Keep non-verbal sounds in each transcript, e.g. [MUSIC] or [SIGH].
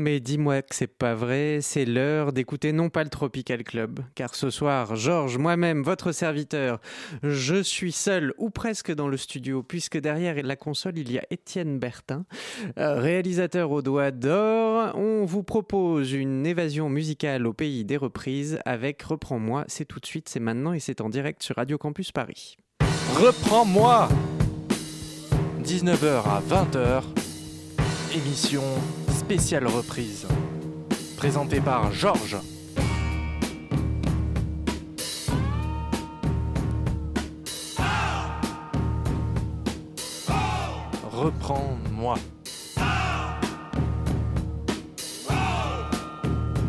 Mais dis-moi que c'est pas vrai, c'est l'heure d'écouter non pas le Tropical Club, car ce soir, Georges, moi-même, votre serviteur, je suis seul ou presque dans le studio, puisque derrière la console, il y a Étienne Bertin, euh, réalisateur au doigt d'or. On vous propose une évasion musicale au pays des reprises avec Reprends-moi, c'est tout de suite, c'est maintenant et c'est en direct sur Radio Campus Paris. Reprends-moi 19h à 20h, émission spéciale reprise, présentée par Georges. Reprends-moi.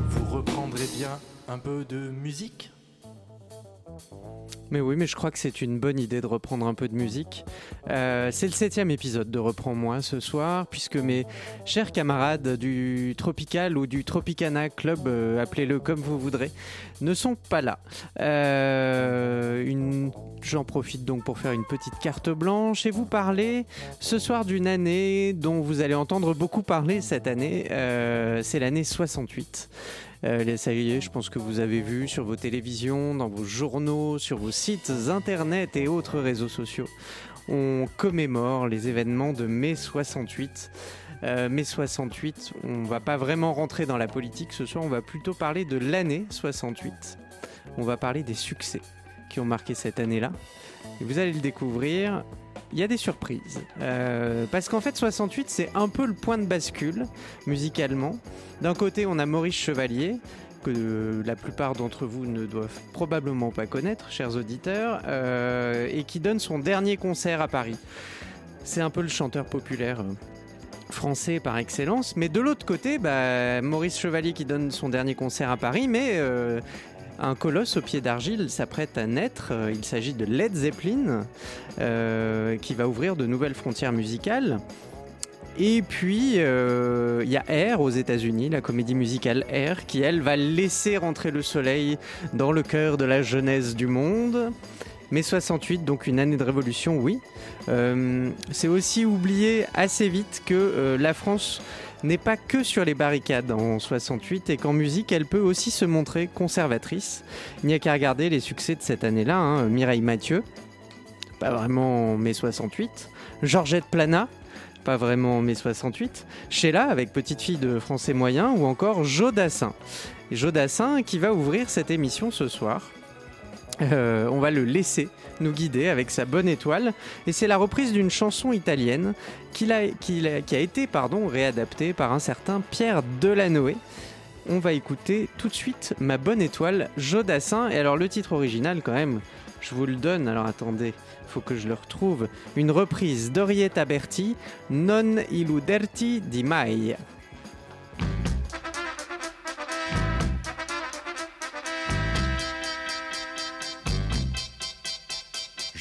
Vous reprendrez bien un peu de musique? Mais oui, mais je crois que c'est une bonne idée de reprendre un peu de musique. Euh, c'est le septième épisode de Reprends-moi ce soir, puisque mes chers camarades du Tropical ou du Tropicana Club, euh, appelez-le comme vous voudrez, ne sont pas là. Euh. J'en profite donc pour faire une petite carte blanche et vous parler ce soir d'une année dont vous allez entendre beaucoup parler cette année. C'est l'année 68. Euh, ça y est, je pense que vous avez vu sur vos télévisions, dans vos journaux, sur vos sites internet et autres réseaux sociaux. On commémore les événements de mai 68. Euh, mai 68, on va pas vraiment rentrer dans la politique ce soir, on va plutôt parler de l'année 68. On va parler des succès qui ont marqué cette année-là. Et vous allez le découvrir, il y a des surprises. Euh, parce qu'en fait, 68, c'est un peu le point de bascule musicalement. D'un côté, on a Maurice Chevalier, que la plupart d'entre vous ne doivent probablement pas connaître, chers auditeurs, euh, et qui donne son dernier concert à Paris. C'est un peu le chanteur populaire. euh, français par excellence mais de l'autre côté bah, Maurice Chevalier qui donne son dernier concert à Paris mais euh, un colosse au pied d'argile s'apprête à naître. Euh, Il s'agit de Led Zeppelin, euh, qui va ouvrir de nouvelles frontières musicales. Et puis, euh, il y a Air aux États-Unis, la comédie musicale Air, qui elle va laisser rentrer le soleil dans le cœur de la jeunesse du monde. Mais 68, donc une année de révolution, oui. C'est aussi oublié assez vite que la France n'est pas que sur les barricades en 68 et qu'en musique, elle peut aussi se montrer conservatrice. Il n'y a qu'à regarder les succès de cette année-là. hein. Mireille Mathieu, pas vraiment en mai 68. Georgette Plana, pas vraiment en mai 68. Sheila, avec Petite fille de français moyen, ou encore Joe Dassin. Et Joe Dassin qui va ouvrir cette émission ce soir. Euh, on va le laisser nous guider avec sa bonne étoile. Et c'est la reprise d'une chanson italienne qui a été réadaptée par un certain Pierre Delanoë. On va écouter tout de suite Ma bonne étoile, Jodassin. Et alors le titre original quand même, je vous le donne. Alors attendez, faut que je le retrouve. Une reprise d'Orietta Berti, Non illuderti di mai.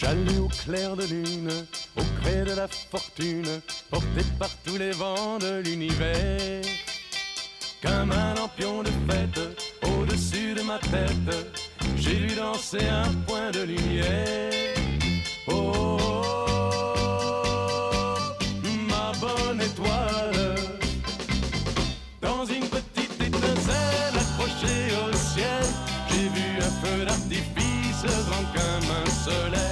J'allais au clair de lune, au gré de la fortune, porté par tous les vents de l'univers. Comme un lampion de fête, au-dessus de ma tête, j'ai vu danser un point de lumière. Oh, oh, oh, ma bonne étoile, dans une petite étincelle accrochée au ciel, j'ai vu un feu d'artifice grand comme un soleil.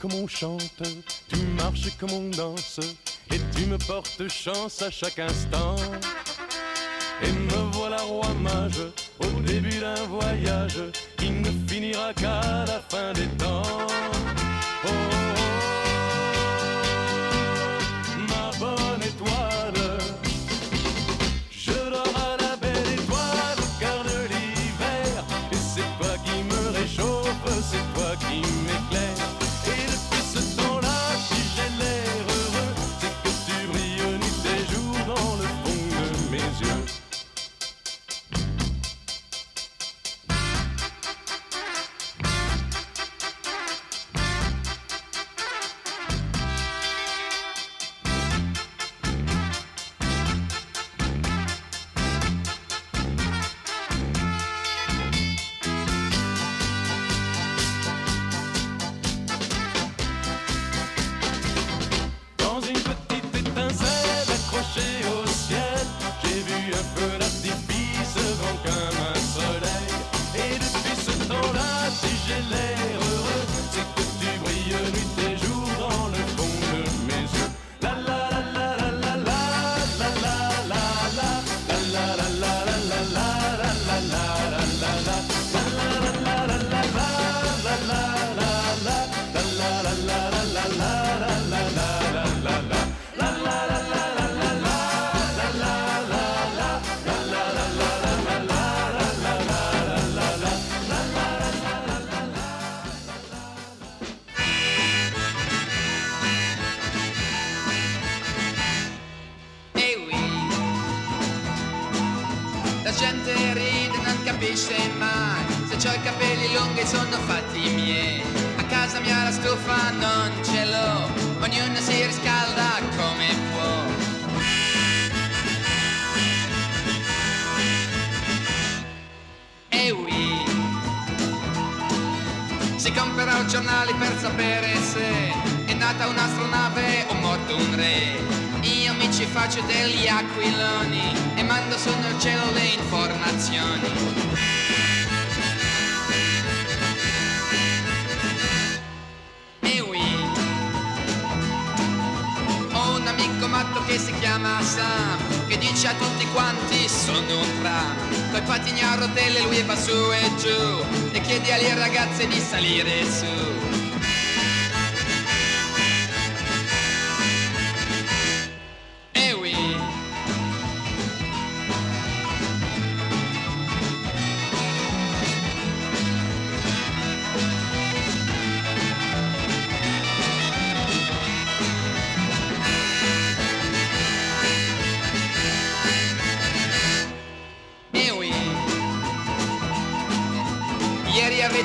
Comme on chante, tu marches comme on danse, et tu me portes chance à chaque instant. Et me voilà roi mage au début d'un voyage qui ne finira qu'à la fin des temps. Oh,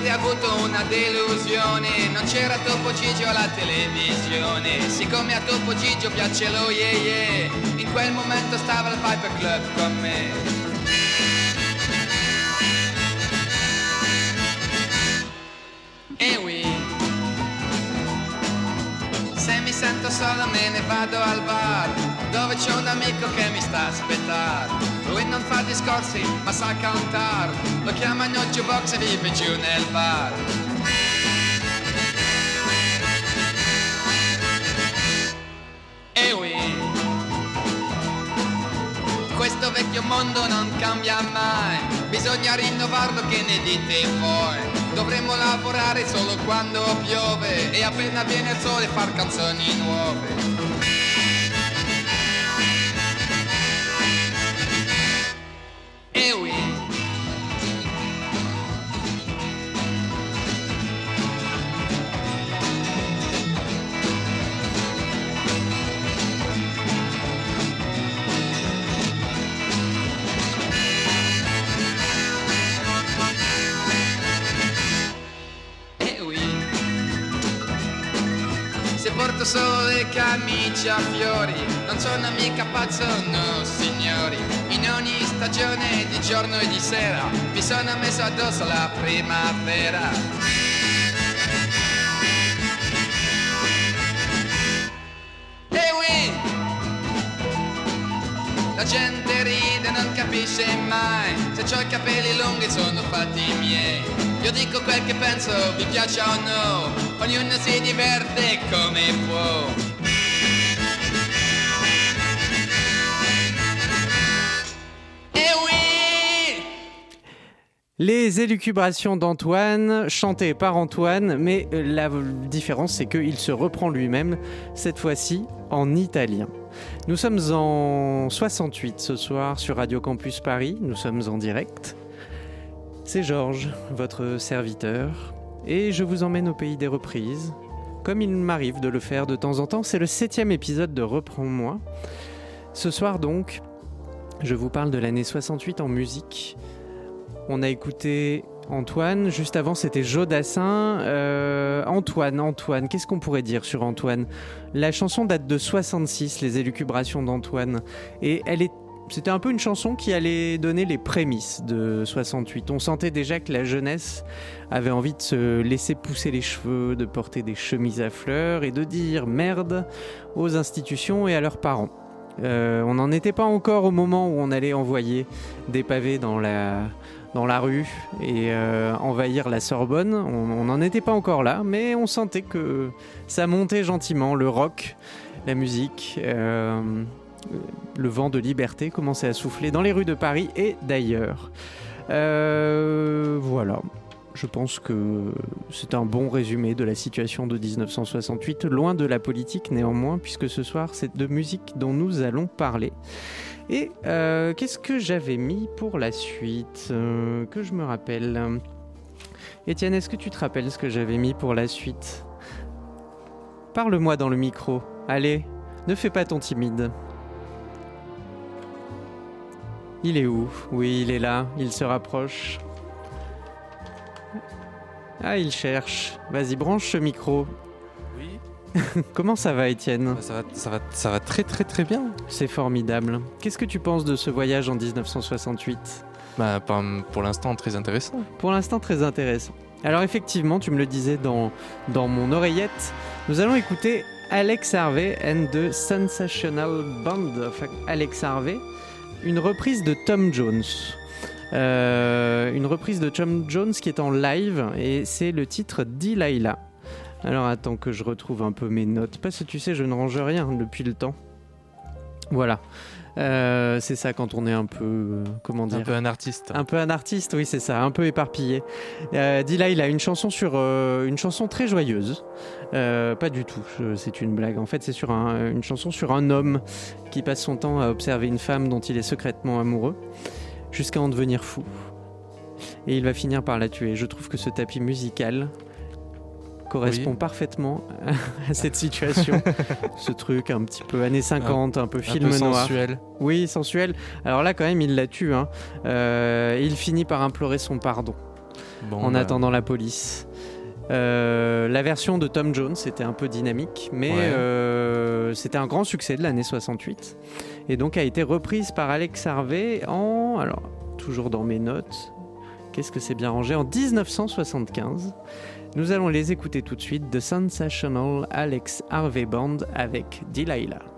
avete avuto una delusione, non c'era Topo Gigio alla televisione. Siccome a Topo Gigio piace lo ye ye, in quel momento stava il Piper Club con me. Eh oui. Se mi sento solo me ne vado al bar Dove c'è un amico che mi sta aspettando Lui non fa discorsi ma sa cantare Lo chiamano jukebox e vive giù nel bar. Oui Questo vecchio mondo non cambia mai. Bisogna rinnovarlo che ne dite voi? Dovremmo lavorare solo quando piove. E appena viene il sole far canzoni nuove camicie a fiori. Non sono mica pazzo, no signori. In ogni stagione di giorno e di sera Mi sono messo addosso la primavera. La gente ride, non capisce mai. Se ho i capelli lunghi sono fatti miei. Io dico quel che penso, vi piace o no. Ognuno si diverte come può Les élucubrations d'Antoine, chantées par Antoine, mais euh, la différence c'est qu'il se reprend lui-même, cette fois-ci en italien. Nous sommes en 68 ce soir sur Radio Campus Paris, nous sommes en direct. C'est Georges, votre serviteur, et je vous emmène au pays des reprises, comme il m'arrive de le faire de temps en temps. C'est le septième épisode de Reprends-moi. Ce soir donc, je vous parle de l'année 68 en musique. On a écouté Antoine, juste avant c'était Jodassin. Euh, Antoine, Antoine, qu'est-ce qu'on pourrait dire sur Antoine? La chanson date de 66, les élucubrations d'Antoine. Et elle est c'était un peu une chanson qui allait donner les prémices de 68. On sentait déjà que la jeunesse avait envie de se laisser pousser les cheveux, de porter des chemises à fleurs et de dire merde aux institutions et à leurs parents. Euh, on n'en était pas encore au moment où on allait envoyer des pavés dans la, dans la rue et euh, envahir la Sorbonne. On n'en était pas encore là, mais on sentait que ça montait gentiment, le rock, la musique. euh, le vent de liberté commençait à souffler dans les rues de Paris et d'ailleurs. Euh, voilà. Je pense que c'est un bon résumé de la situation de 1968, loin de la politique néanmoins, puisque ce soir c'est de musique dont nous allons parler. Et euh, qu'est-ce que j'avais mis pour la suite euh, Que je me rappelle? Étienne, est-ce que tu te rappelles ce que j'avais mis pour la suite? Parle-moi dans le micro. Allez, ne fais pas ton timide. Il est où? Oui, il est là. Il se rapproche. Ah, il cherche. Vas-y, branche ce micro. Oui, [LAUGHS] Comment ça va, Étienne? Ça, va, ça, va, ça va très très très bien. C'est formidable. Qu'est-ce que tu penses de ce voyage en 1968 Bah, pour l'instant, très intéressant. Pour l'instant, très intéressant. Alors effectivement, tu me le disais dans, dans mon oreillette, nous allons écouter Alex Harvey and the Sensational Band of Alex Harvey, une reprise de Tom Jones. Euh, une reprise de Tom Jones qui est en live et c'est le titre Delilah. Alors attends que je retrouve un peu mes notes, parce que tu sais, je ne range rien depuis le temps. Voilà. Euh, c'est ça quand on est un peu, euh, comment dire, Un peu un artiste. un peu un artiste, oui, c'est ça, un peu éparpillé. Euh, Dila, il a une chanson sur euh, une chanson très joyeuse. Pas du tout, c'est une blague. En fait, c'est sur un- une chanson sur un homme qui passe son temps à observer une femme dont il est secrètement amoureux, jusqu'à en devenir fou. Et il va finir par la tuer. Je trouve que ce tapis musical correspond Oui. parfaitement [LAUGHS] à cette situation. [LAUGHS] ce truc un petit peu années 50, un peu un film peu noir. sensuel. Oui, sensuel. Alors là, quand même, il la tue. Hein. Euh, il finit par implorer son pardon Bon, en bah, attendant la police. Euh, la version de Tom Jones était un peu dynamique, mais Ouais. euh, c'était un grand succès de l'année 68 et donc a été reprise par Alex Harvey en alors toujours dans mes notes. Qu'est-ce que c'est bien rangé? En 1975. Nous allons les écouter tout de suite The Sensational Alex Harvey Band avec Delilah.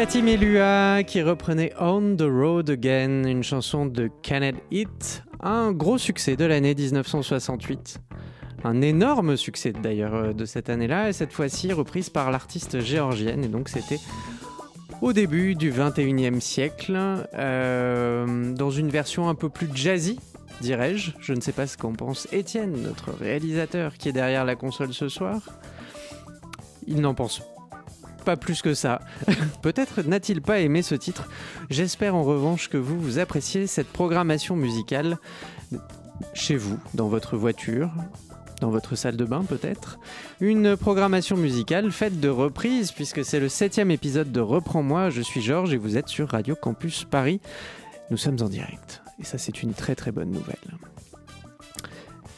Cathy Melua qui reprenait On the Road Again, une chanson de Kenneth Hit, un gros succès de l'année 1968. Un énorme succès d'ailleurs euh, de cette année-là, et cette fois-ci reprise par l'artiste géorgienne, et donc c'était au début du 21e siècle, euh, dans une version un peu plus jazzy, dirais-je. Je ne sais pas ce qu'en pense Étienne, notre réalisateur qui est derrière la console ce soir. Il n'en pense pas plus que ça. [LAUGHS] Peut-être n'a-t-il pas aimé ce titre. J'espère en revanche que vous, vous appréciez cette programmation musicale chez vous, dans votre voiture, dans votre salle de bain peut-être. Une programmation musicale faite de reprises, puisque c'est le septième épisode de Reprends-moi, je suis Georges et vous êtes sur Radio Campus Paris. Nous sommes en direct, et ça c'est une très très bonne nouvelle.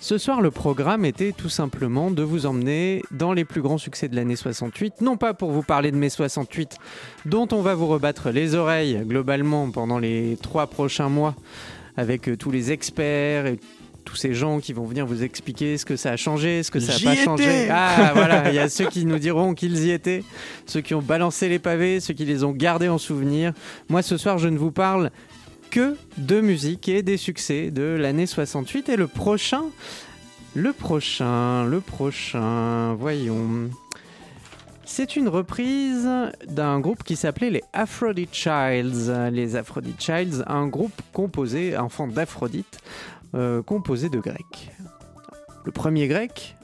Ce soir, le programme était tout simplement de vous emmener dans les plus grands succès de l'année 68, non pas pour vous parler de mai 68, dont on va vous rebattre les oreilles globalement pendant les trois prochains mois, avec euh, tous les experts et tous ces gens qui vont venir vous expliquer ce que ça a changé, ce que ça n'a pas étais changé. Ah [LAUGHS] voilà, il y a ceux qui nous diront qu'ils y étaient, ceux qui ont balancé les pavés, ceux qui les ont gardés en souvenir. Moi ce soir, je ne vous parle que de musique et des succès de l'année 68 et le prochain le prochain, le prochain, voyons. C'est une reprise d'un groupe qui s'appelait les Aphrodite Childs. Les Aphrodite Childs, un groupe composé, enfant d'Aphrodite, euh, composé de Grecs. Le premier grec,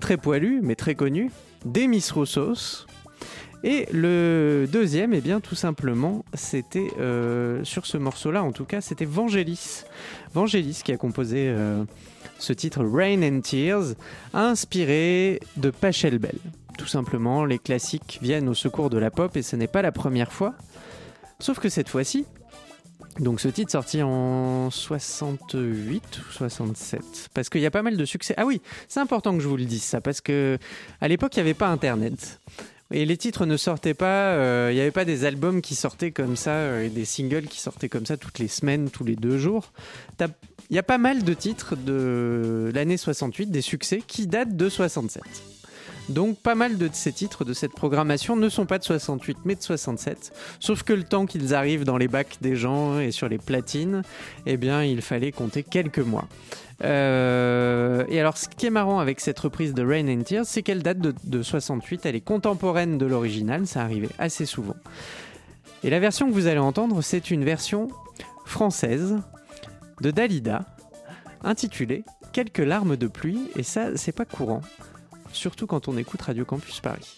très poilu mais très connu, Demis Roussos. Et le deuxième, eh bien, tout simplement, c'était euh, sur ce morceau-là, en tout cas, c'était Vangelis. Vangelis qui a composé euh, ce titre Rain and Tears, inspiré de Pachelbel. Tout simplement, les classiques viennent au secours de la pop et ce n'est pas la première fois. Sauf que cette fois-ci, donc ce titre sorti en 68 ou 67, parce qu'il y a pas mal de succès. Ah oui, c'est important que je vous le dise ça, parce que à l'époque il n'y avait pas Internet. Et les titres ne sortaient pas, euh, il n'y avait pas des albums qui sortaient comme ça, euh, et des singles qui sortaient comme ça toutes les semaines, tous les deux jours. Il y a pas mal de titres de l'année 68, des succès, qui datent de 67. Donc pas mal de ces titres de cette programmation ne sont pas de 68 mais de 67. Sauf que le temps qu'ils arrivent dans les bacs des gens et sur les platines, eh bien il fallait compter quelques mois. Euh, et alors ce qui est marrant avec cette reprise de Rain and Tears, c'est qu'elle date de, de 68, elle est contemporaine de l'original, ça arrivait assez souvent. Et la version que vous allez entendre, c'est une version française de Dalida, intitulée Quelques larmes de pluie, et ça c'est pas courant surtout quand on écoute Radio Campus Paris.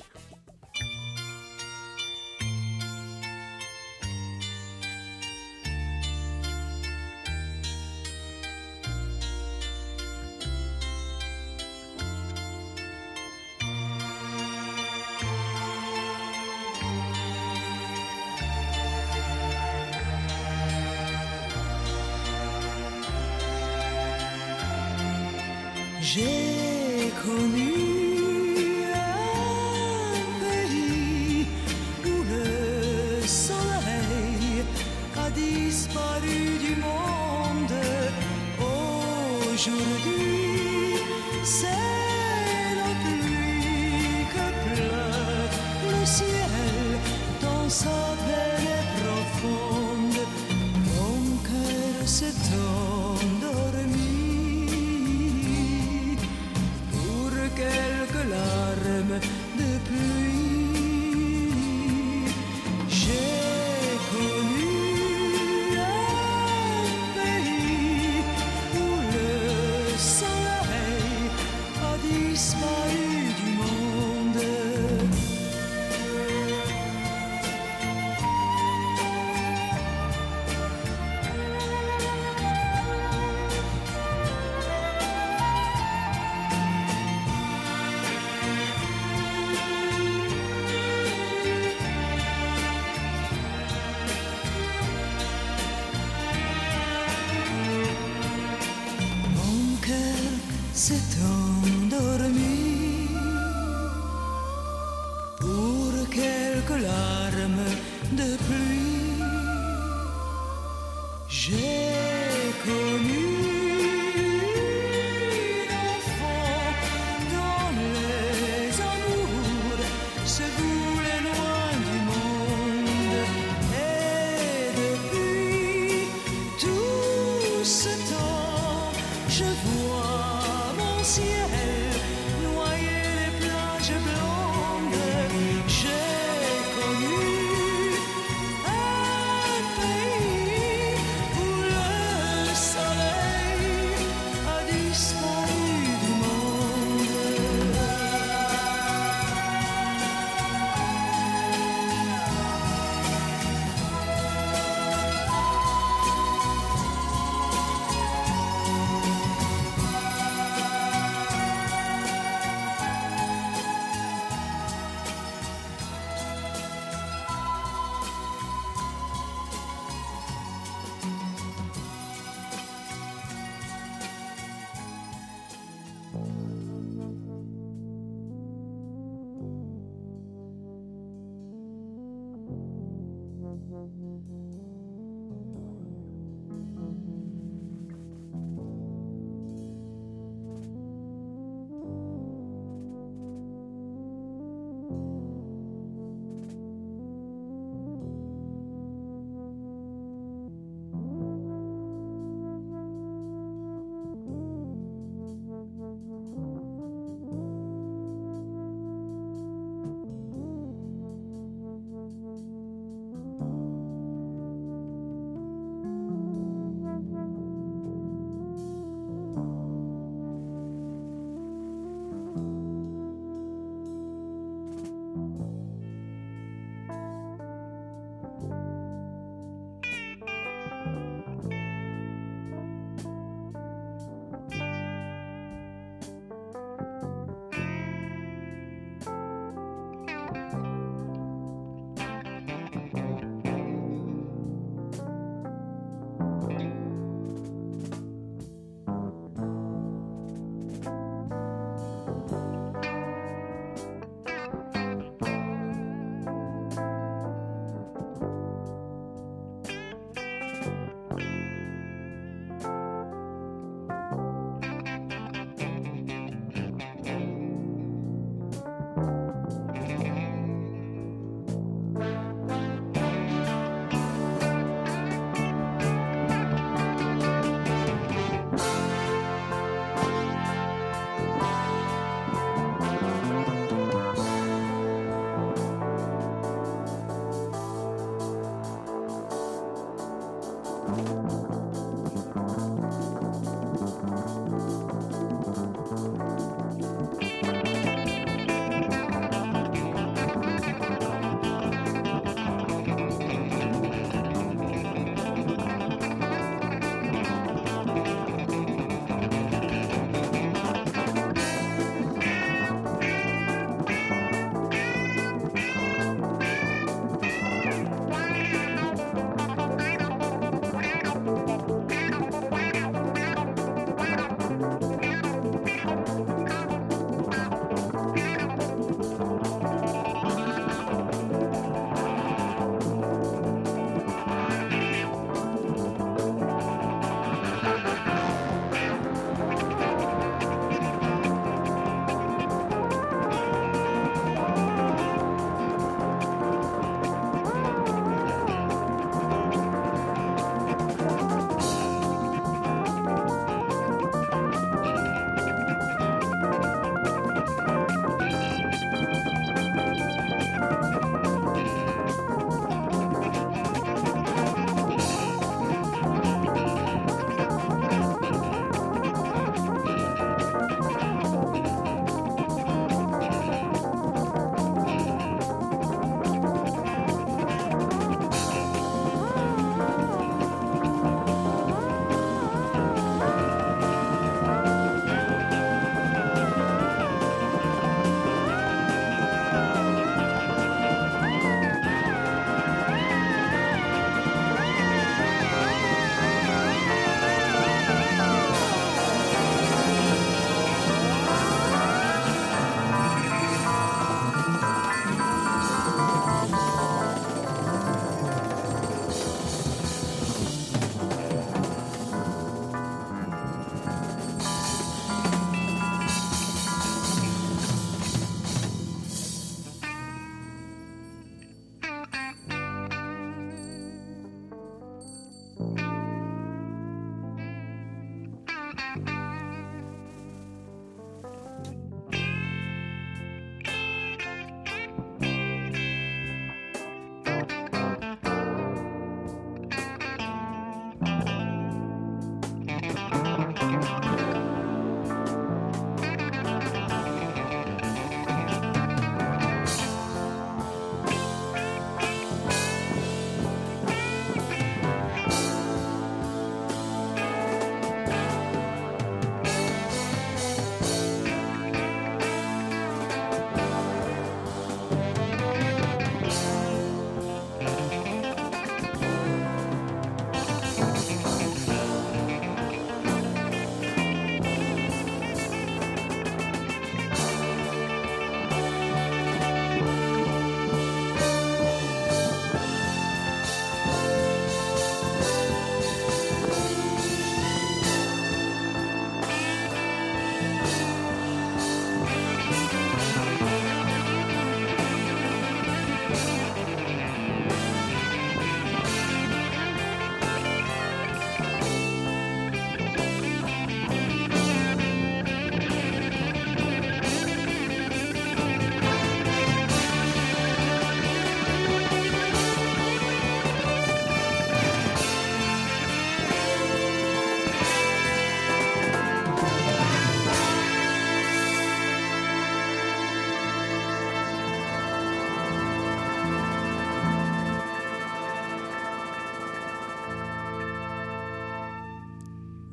S'est endormi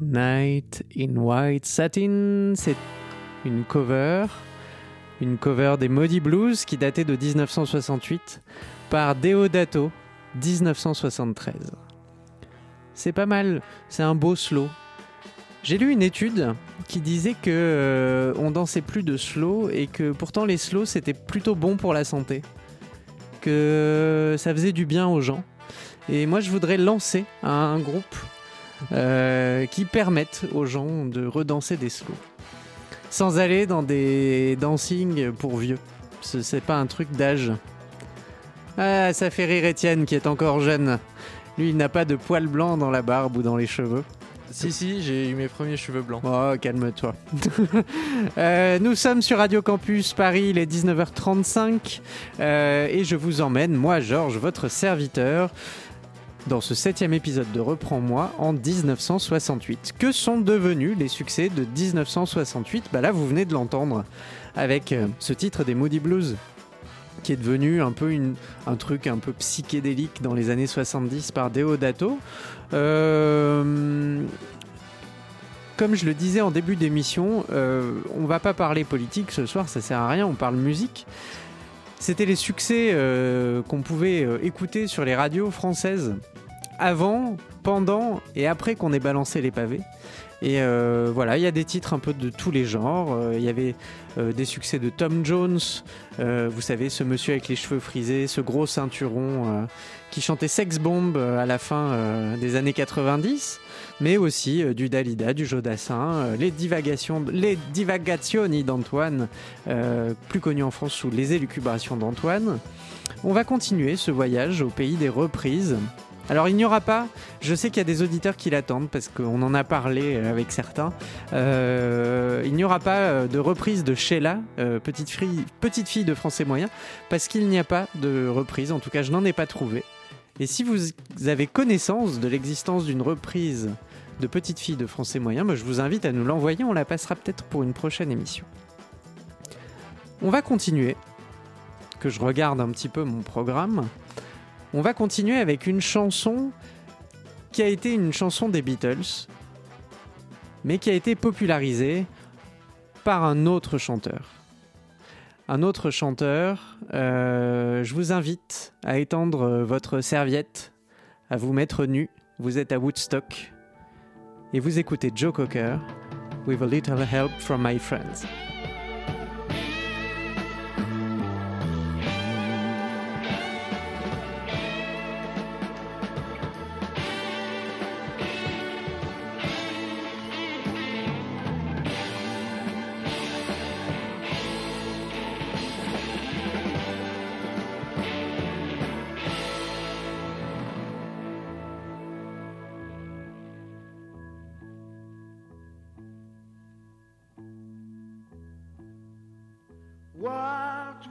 Night in White Satin, c'est une cover, une cover des Maudits Blues qui datait de 1968 par Deodato, 1973. C'est pas mal, c'est un beau slow. J'ai lu une étude qui disait que euh, on dansait plus de slow et que pourtant les slows c'était plutôt bon pour la santé, que ça faisait du bien aux gens. Et moi je voudrais lancer un groupe euh, qui permettent aux gens de redanser des slows. Sans aller dans des dancing pour vieux. Ce c'est pas un truc d'âge. Ah, ça fait rire Étienne qui est encore jeune. Lui, il n'a pas de poils blancs dans la barbe ou dans les cheveux. Si, si, j'ai eu mes premiers cheveux blancs. Oh, calme-toi. [LAUGHS] Euh, nous sommes sur Radio Campus Paris, il est 19h35 euh, et je vous emmène, moi Georges, votre serviteur, dans ce septième épisode de Reprends-moi en 1968. Que sont devenus les succès de 1968 Bah là, vous venez de l'entendre avec euh, ce titre des Moody Blues qui est devenu un peu une, un truc un peu psychédélique dans les années 70 par Deodato. Euh, comme je le disais en début d'émission, euh, on va pas parler politique ce soir, ça sert à rien, on parle musique. C'était les succès euh, qu'on pouvait écouter sur les radios françaises avant, pendant et après qu'on ait balancé les pavés. Et euh, voilà, il y a des titres un peu de tous les genres. Euh, Il y avait euh, des succès de Tom Jones, vous savez, ce monsieur avec les cheveux frisés, ce gros ceinturon qui chantait Sex Bomb à la fin des années 90, mais aussi du Dalida, du Jodassin, les divagations, les divagazioni d'Antoine, plus connu en France sous les élucubrations d'Antoine. On va continuer ce voyage au pays des reprises. Alors il n'y aura pas, je sais qu'il y a des auditeurs qui l'attendent parce qu'on en a parlé euh, avec certains, Euh, il n'y aura pas euh, de reprise de Sheila, petite, fille, de français moyen, parce qu'il n'y a pas de reprise, en tout cas je n'en ai pas trouvé. Et si vous avez connaissance de l'existence d'une reprise de petite fille de français moyen, je vous invite à nous l'envoyer, on la passera peut-être pour une prochaine émission. On va continuer, que je regarde un petit peu mon programme. On va continuer avec une chanson qui a été une chanson des Beatles, mais qui a été popularisée par un autre chanteur. Un autre chanteur, euh, je vous invite à étendre votre serviette, à vous mettre nu. Vous êtes à Woodstock et vous écoutez Joe Cocker, With a Little Help from My Friends.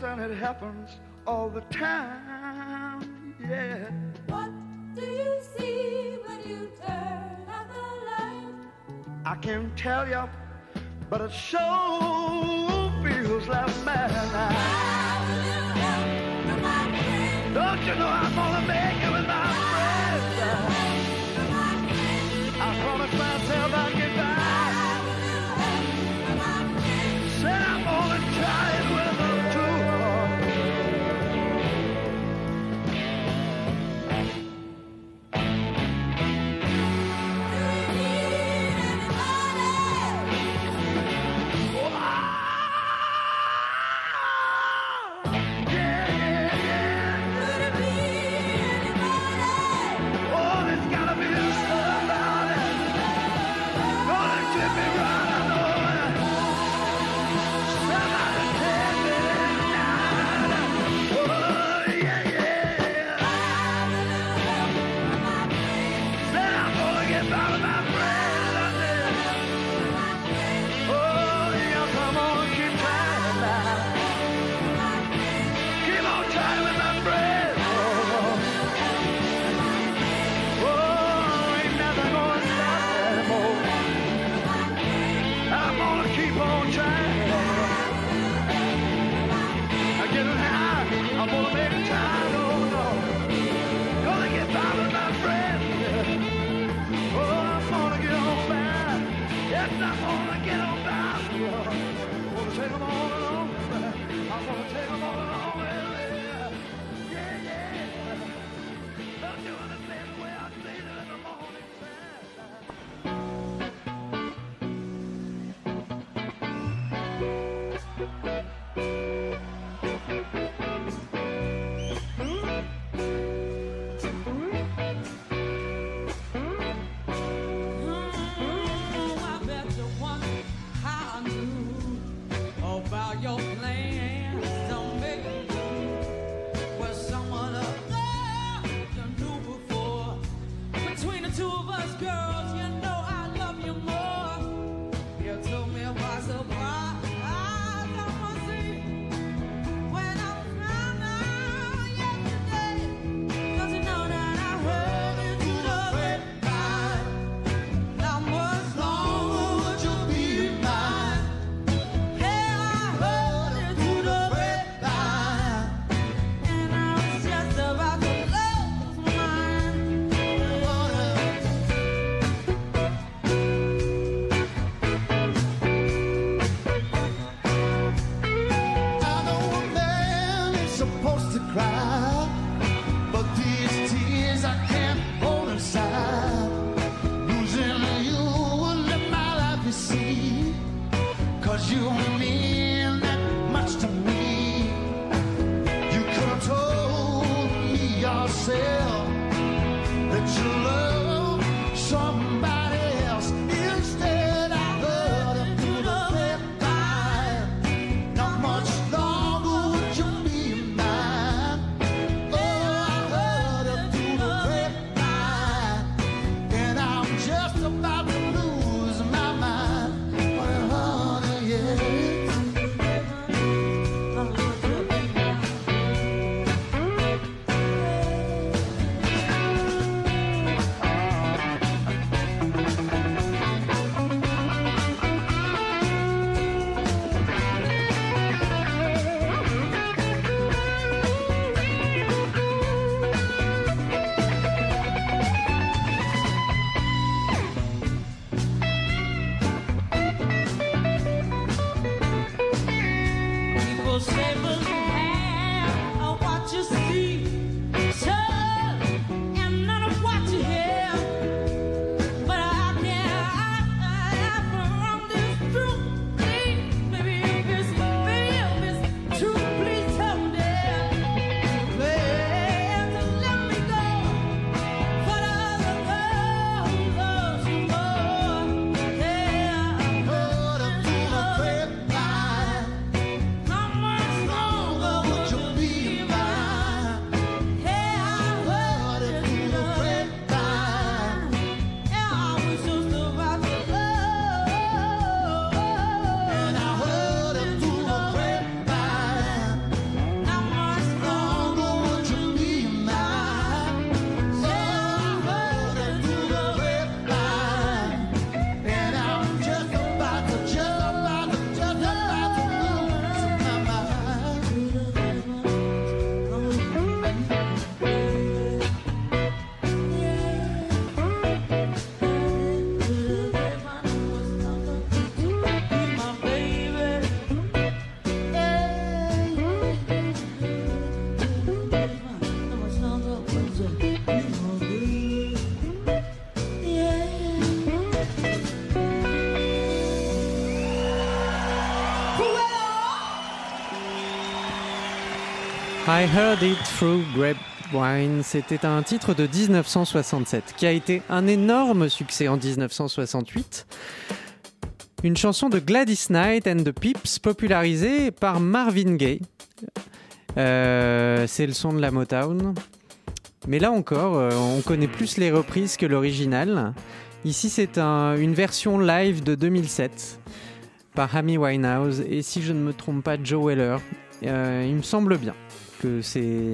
something that happens all the time. Yeah. What do you see when you turn out the light? I can't tell you, but it sure feels like madness. Don't you know I'm on I'm gonna take them all along. I'm gonna take them all along. I Heard It Through Grapevine, c'était un titre de 1967 qui a été un énorme succès en 1968. Une chanson de Gladys Knight and the Pips popularisée par Marvin Gaye. Euh, c'est le son de la Motown. Mais là encore, euh, on connaît plus les reprises que l'original. Ici, c'est un- une version live de 2007 par Amy Winehouse et si je ne me trompe pas, Joe Weller. Euh, il me semble bien que c'est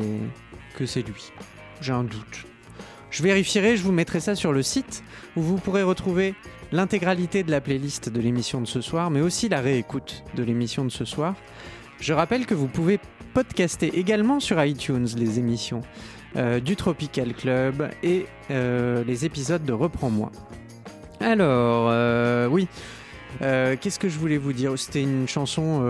que c'est lui. J'ai un doute. Je vérifierai, je vous mettrai ça sur le site où vous pourrez retrouver l'intégralité de la playlist de l'émission de ce soir, mais aussi la réécoute de l'émission de ce soir. Je rappelle que vous pouvez podcaster également sur iTunes les émissions euh, du Tropical Club et euh, les épisodes de Reprends-moi. Alors, euh, oui, qu'est-ce que je voulais vous dire? C'était une chanson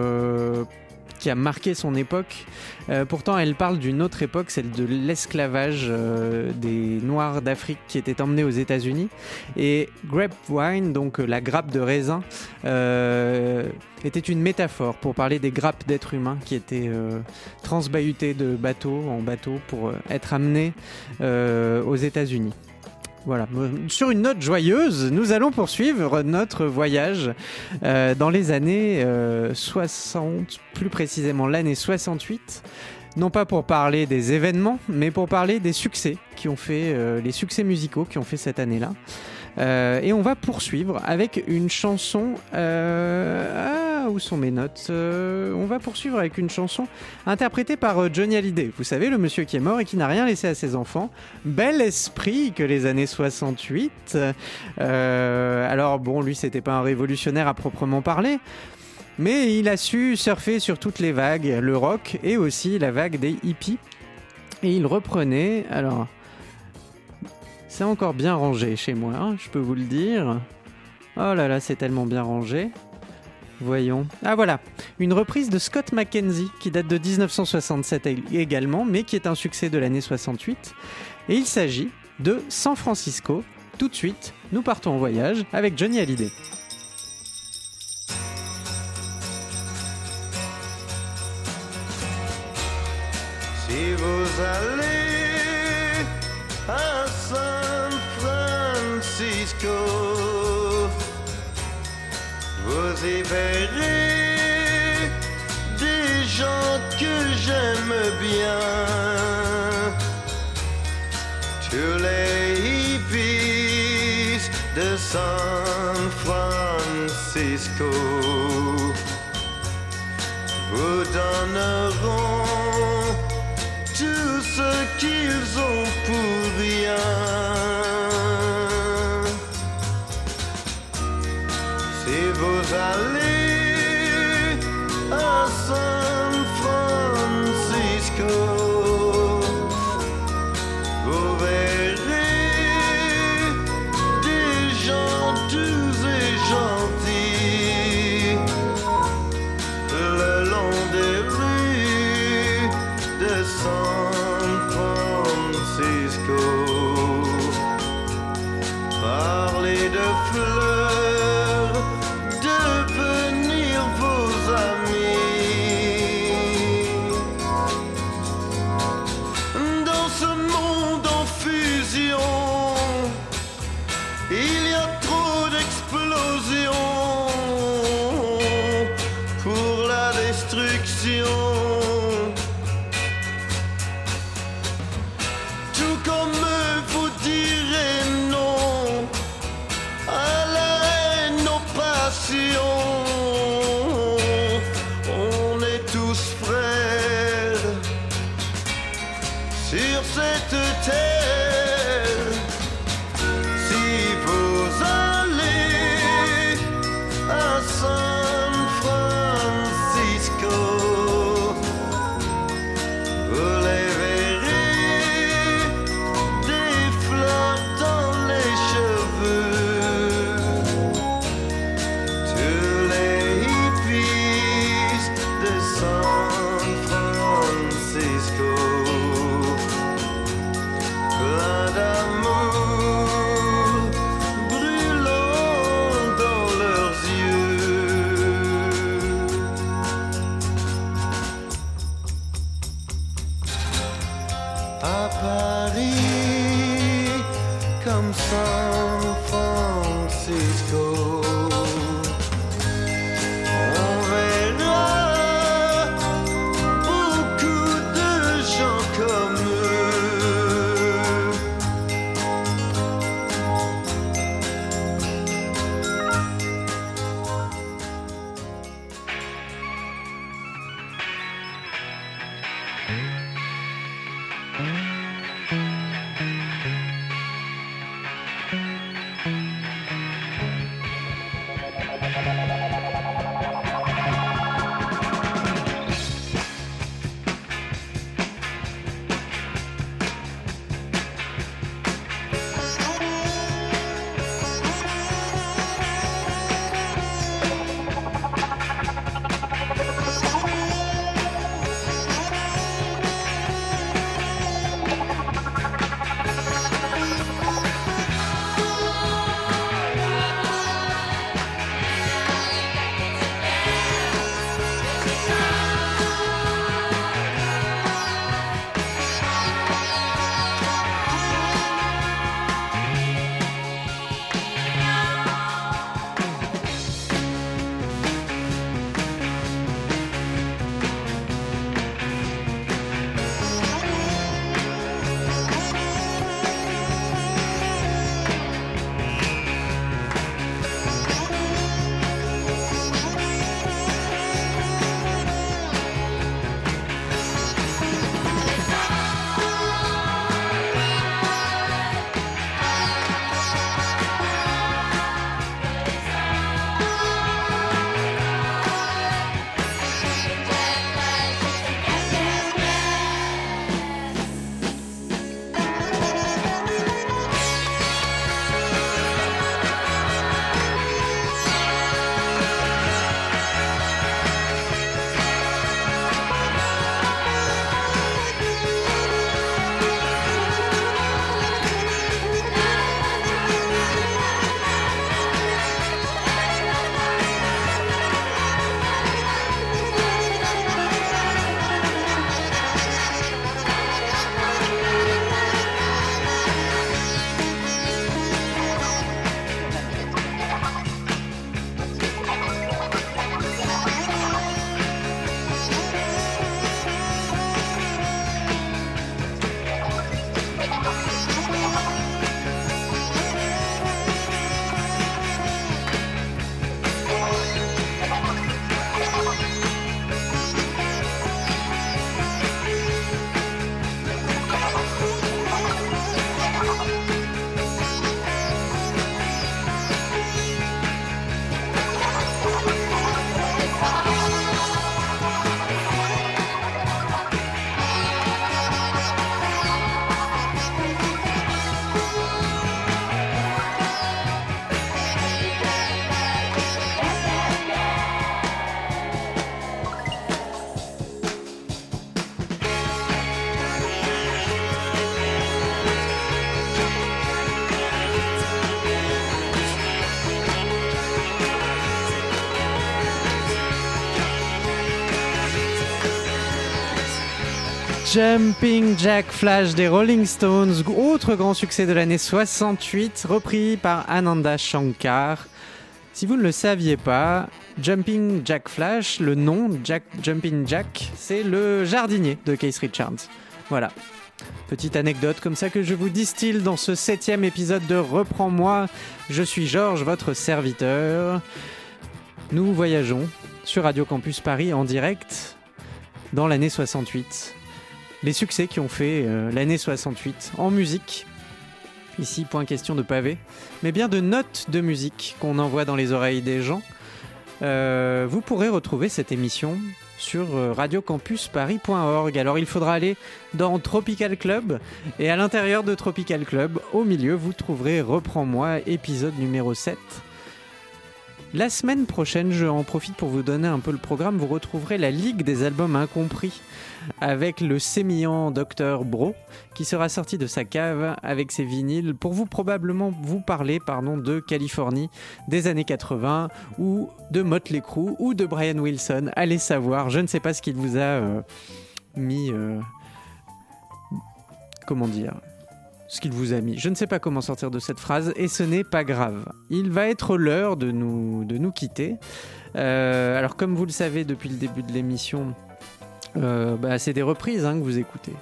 qui a marqué son époque. Euh, pourtant, elle parle d'une autre époque, celle de l'esclavage euh, des Noirs d'Afrique qui étaient emmenés aux États-Unis. Et grapevine, donc euh, la grappe de raisin, était une métaphore pour parler des grappes d'êtres humains qui étaient transbahutés de bateau en bateau pour être amenés aux États-Unis. Voilà. Euh, Sur une note joyeuse, nous allons poursuivre notre voyage euh, dans les années euh, 60, plus précisément l'année 68. Non pas pour parler des événements, mais pour parler des succès qui ont fait, euh, les succès musicaux qui ont fait cette année-là. Euh, et on va poursuivre avec une chanson. euh, où sont mes notes Euh, On va poursuivre avec une chanson interprétée par euh, Johnny Hallyday. Vous savez, le monsieur qui est mort et qui n'a rien laissé à ses enfants. Bel esprit que les années 68. Euh, alors bon, lui, c'était pas un révolutionnaire à proprement parler. Mais il a su surfer sur toutes les vagues, le rock et aussi la vague des hippies. Et il reprenait. Alors, c'est encore bien rangé chez moi, hein, je peux vous le dire. Oh là là, c'est tellement bien rangé. Voyons. Ah voilà, une reprise de Scott McKenzie qui date de 1967 également, mais qui est un succès de l'année 68. Et il s'agit de San Francisco. Tout de suite, nous partons en voyage avec Johnny Hallyday. Si vous allez à San Francisco, vous y verrez des gens que j'aime bien. Tous les hippies de San Francisco vous donneront tout ce qu'ils ont pour rien. Si San Francisco. Jumping Jack Flash des Rolling Stones, autre grand succès de l'année 68, repris par Ananda Shankar. Si vous ne le saviez pas, Jumping Jack Flash, le nom Jack, Jumping Jack, c'est le jardinier de Keith Richards. Voilà. Petite anecdote comme ça que je vous distille dans ce septième épisode de Reprends-moi. Je suis Georges, votre serviteur. Nous voyageons sur Radio Campus Paris en direct dans l'année 68. Les succès qui ont fait euh, l'année 68 en musique. Ici, point question de pavé, mais bien de notes de musique qu'on envoie dans les oreilles des gens. Euh, vous pourrez retrouver cette émission sur euh, radiocampusparis.org. Alors il faudra aller dans Tropical Club et à l'intérieur de Tropical Club, au milieu, vous trouverez Reprends-moi, épisode numéro 7. La semaine prochaine, je en profite pour vous donner un peu le programme. Vous retrouverez la Ligue des albums incompris avec le sémillant Dr Bro qui sera sorti de sa cave avec ses vinyles pour vous probablement vous parler pardon, de Californie des années 80 ou de Motley Crue ou de Brian Wilson. Allez savoir, je ne sais pas ce qu'il vous a euh, mis... euh, comment dire ce qu'il vous a mis. Je ne sais pas comment sortir de cette phrase et ce n'est pas grave. Il va être l'heure de nous, quitter. Euh, alors comme vous le savez depuis le début de l'émission, Euh, bah, c'est des reprises hein, que vous écoutez.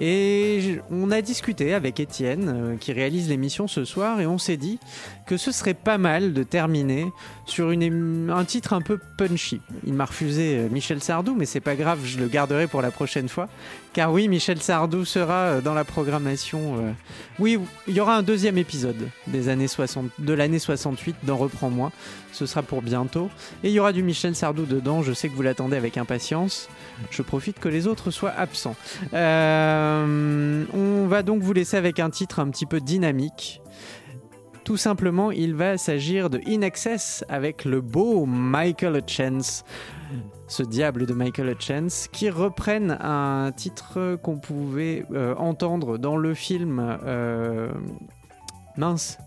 Et on a discuté avec Étienne, euh, qui réalise l'émission ce soir, et on s'est dit que ce serait pas mal de terminer sur un titre un peu punchy. Il m'a refusé Michel Sardou, mais c'est pas grave, je le garderai pour la prochaine fois. Car oui, Michel Sardou sera euh, dans la programmation. euh, Oui, il y aura un deuxième épisode des années 60, de l'année 68 dans Reprends-moi. Ce sera pour bientôt. Et il y aura du Michel Sardou dedans. Je sais que vous l'attendez avec impatience. Je profite que les autres soient absents. Euh, on va donc vous laisser avec un titre un petit peu dynamique. Tout simplement, il va s'agir de In Excess avec le beau Michael Hutchence, ce diable de Michael Hutchence, qui reprennent un titre qu'on pouvait euh, entendre dans le film. euh, mince,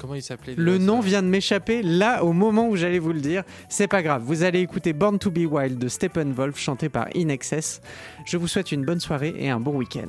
Comment il s'appelait le nom vient de m'échapper là au moment où j'allais vous le dire. C'est pas grave, vous allez écouter Born to be Wild de Steppenwolf chanté par In Excess. Je vous souhaite une bonne soirée et un bon week-end.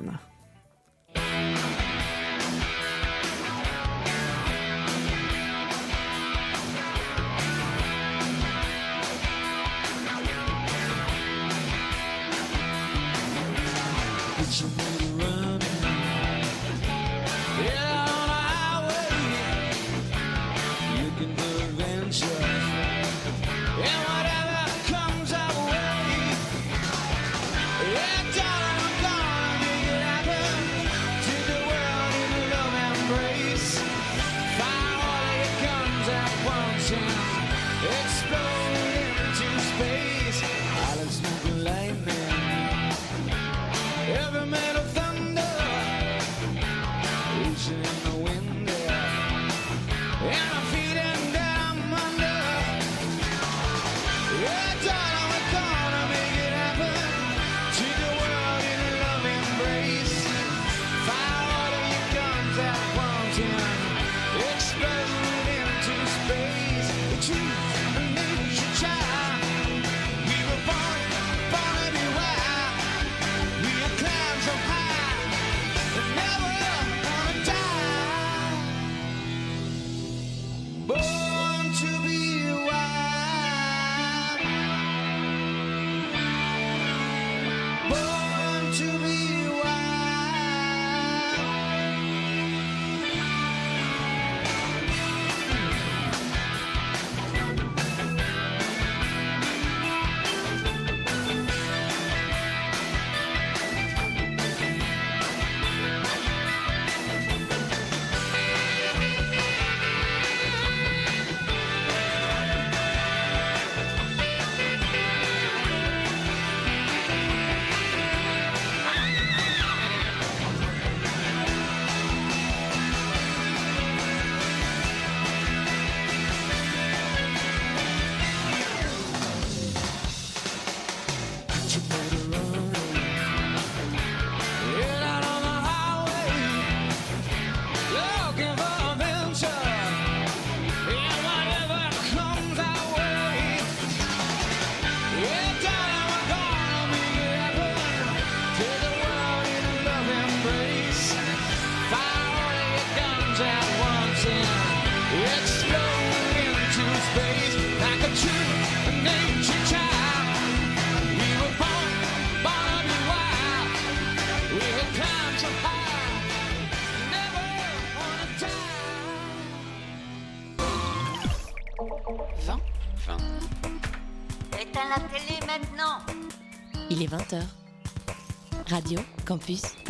Campus.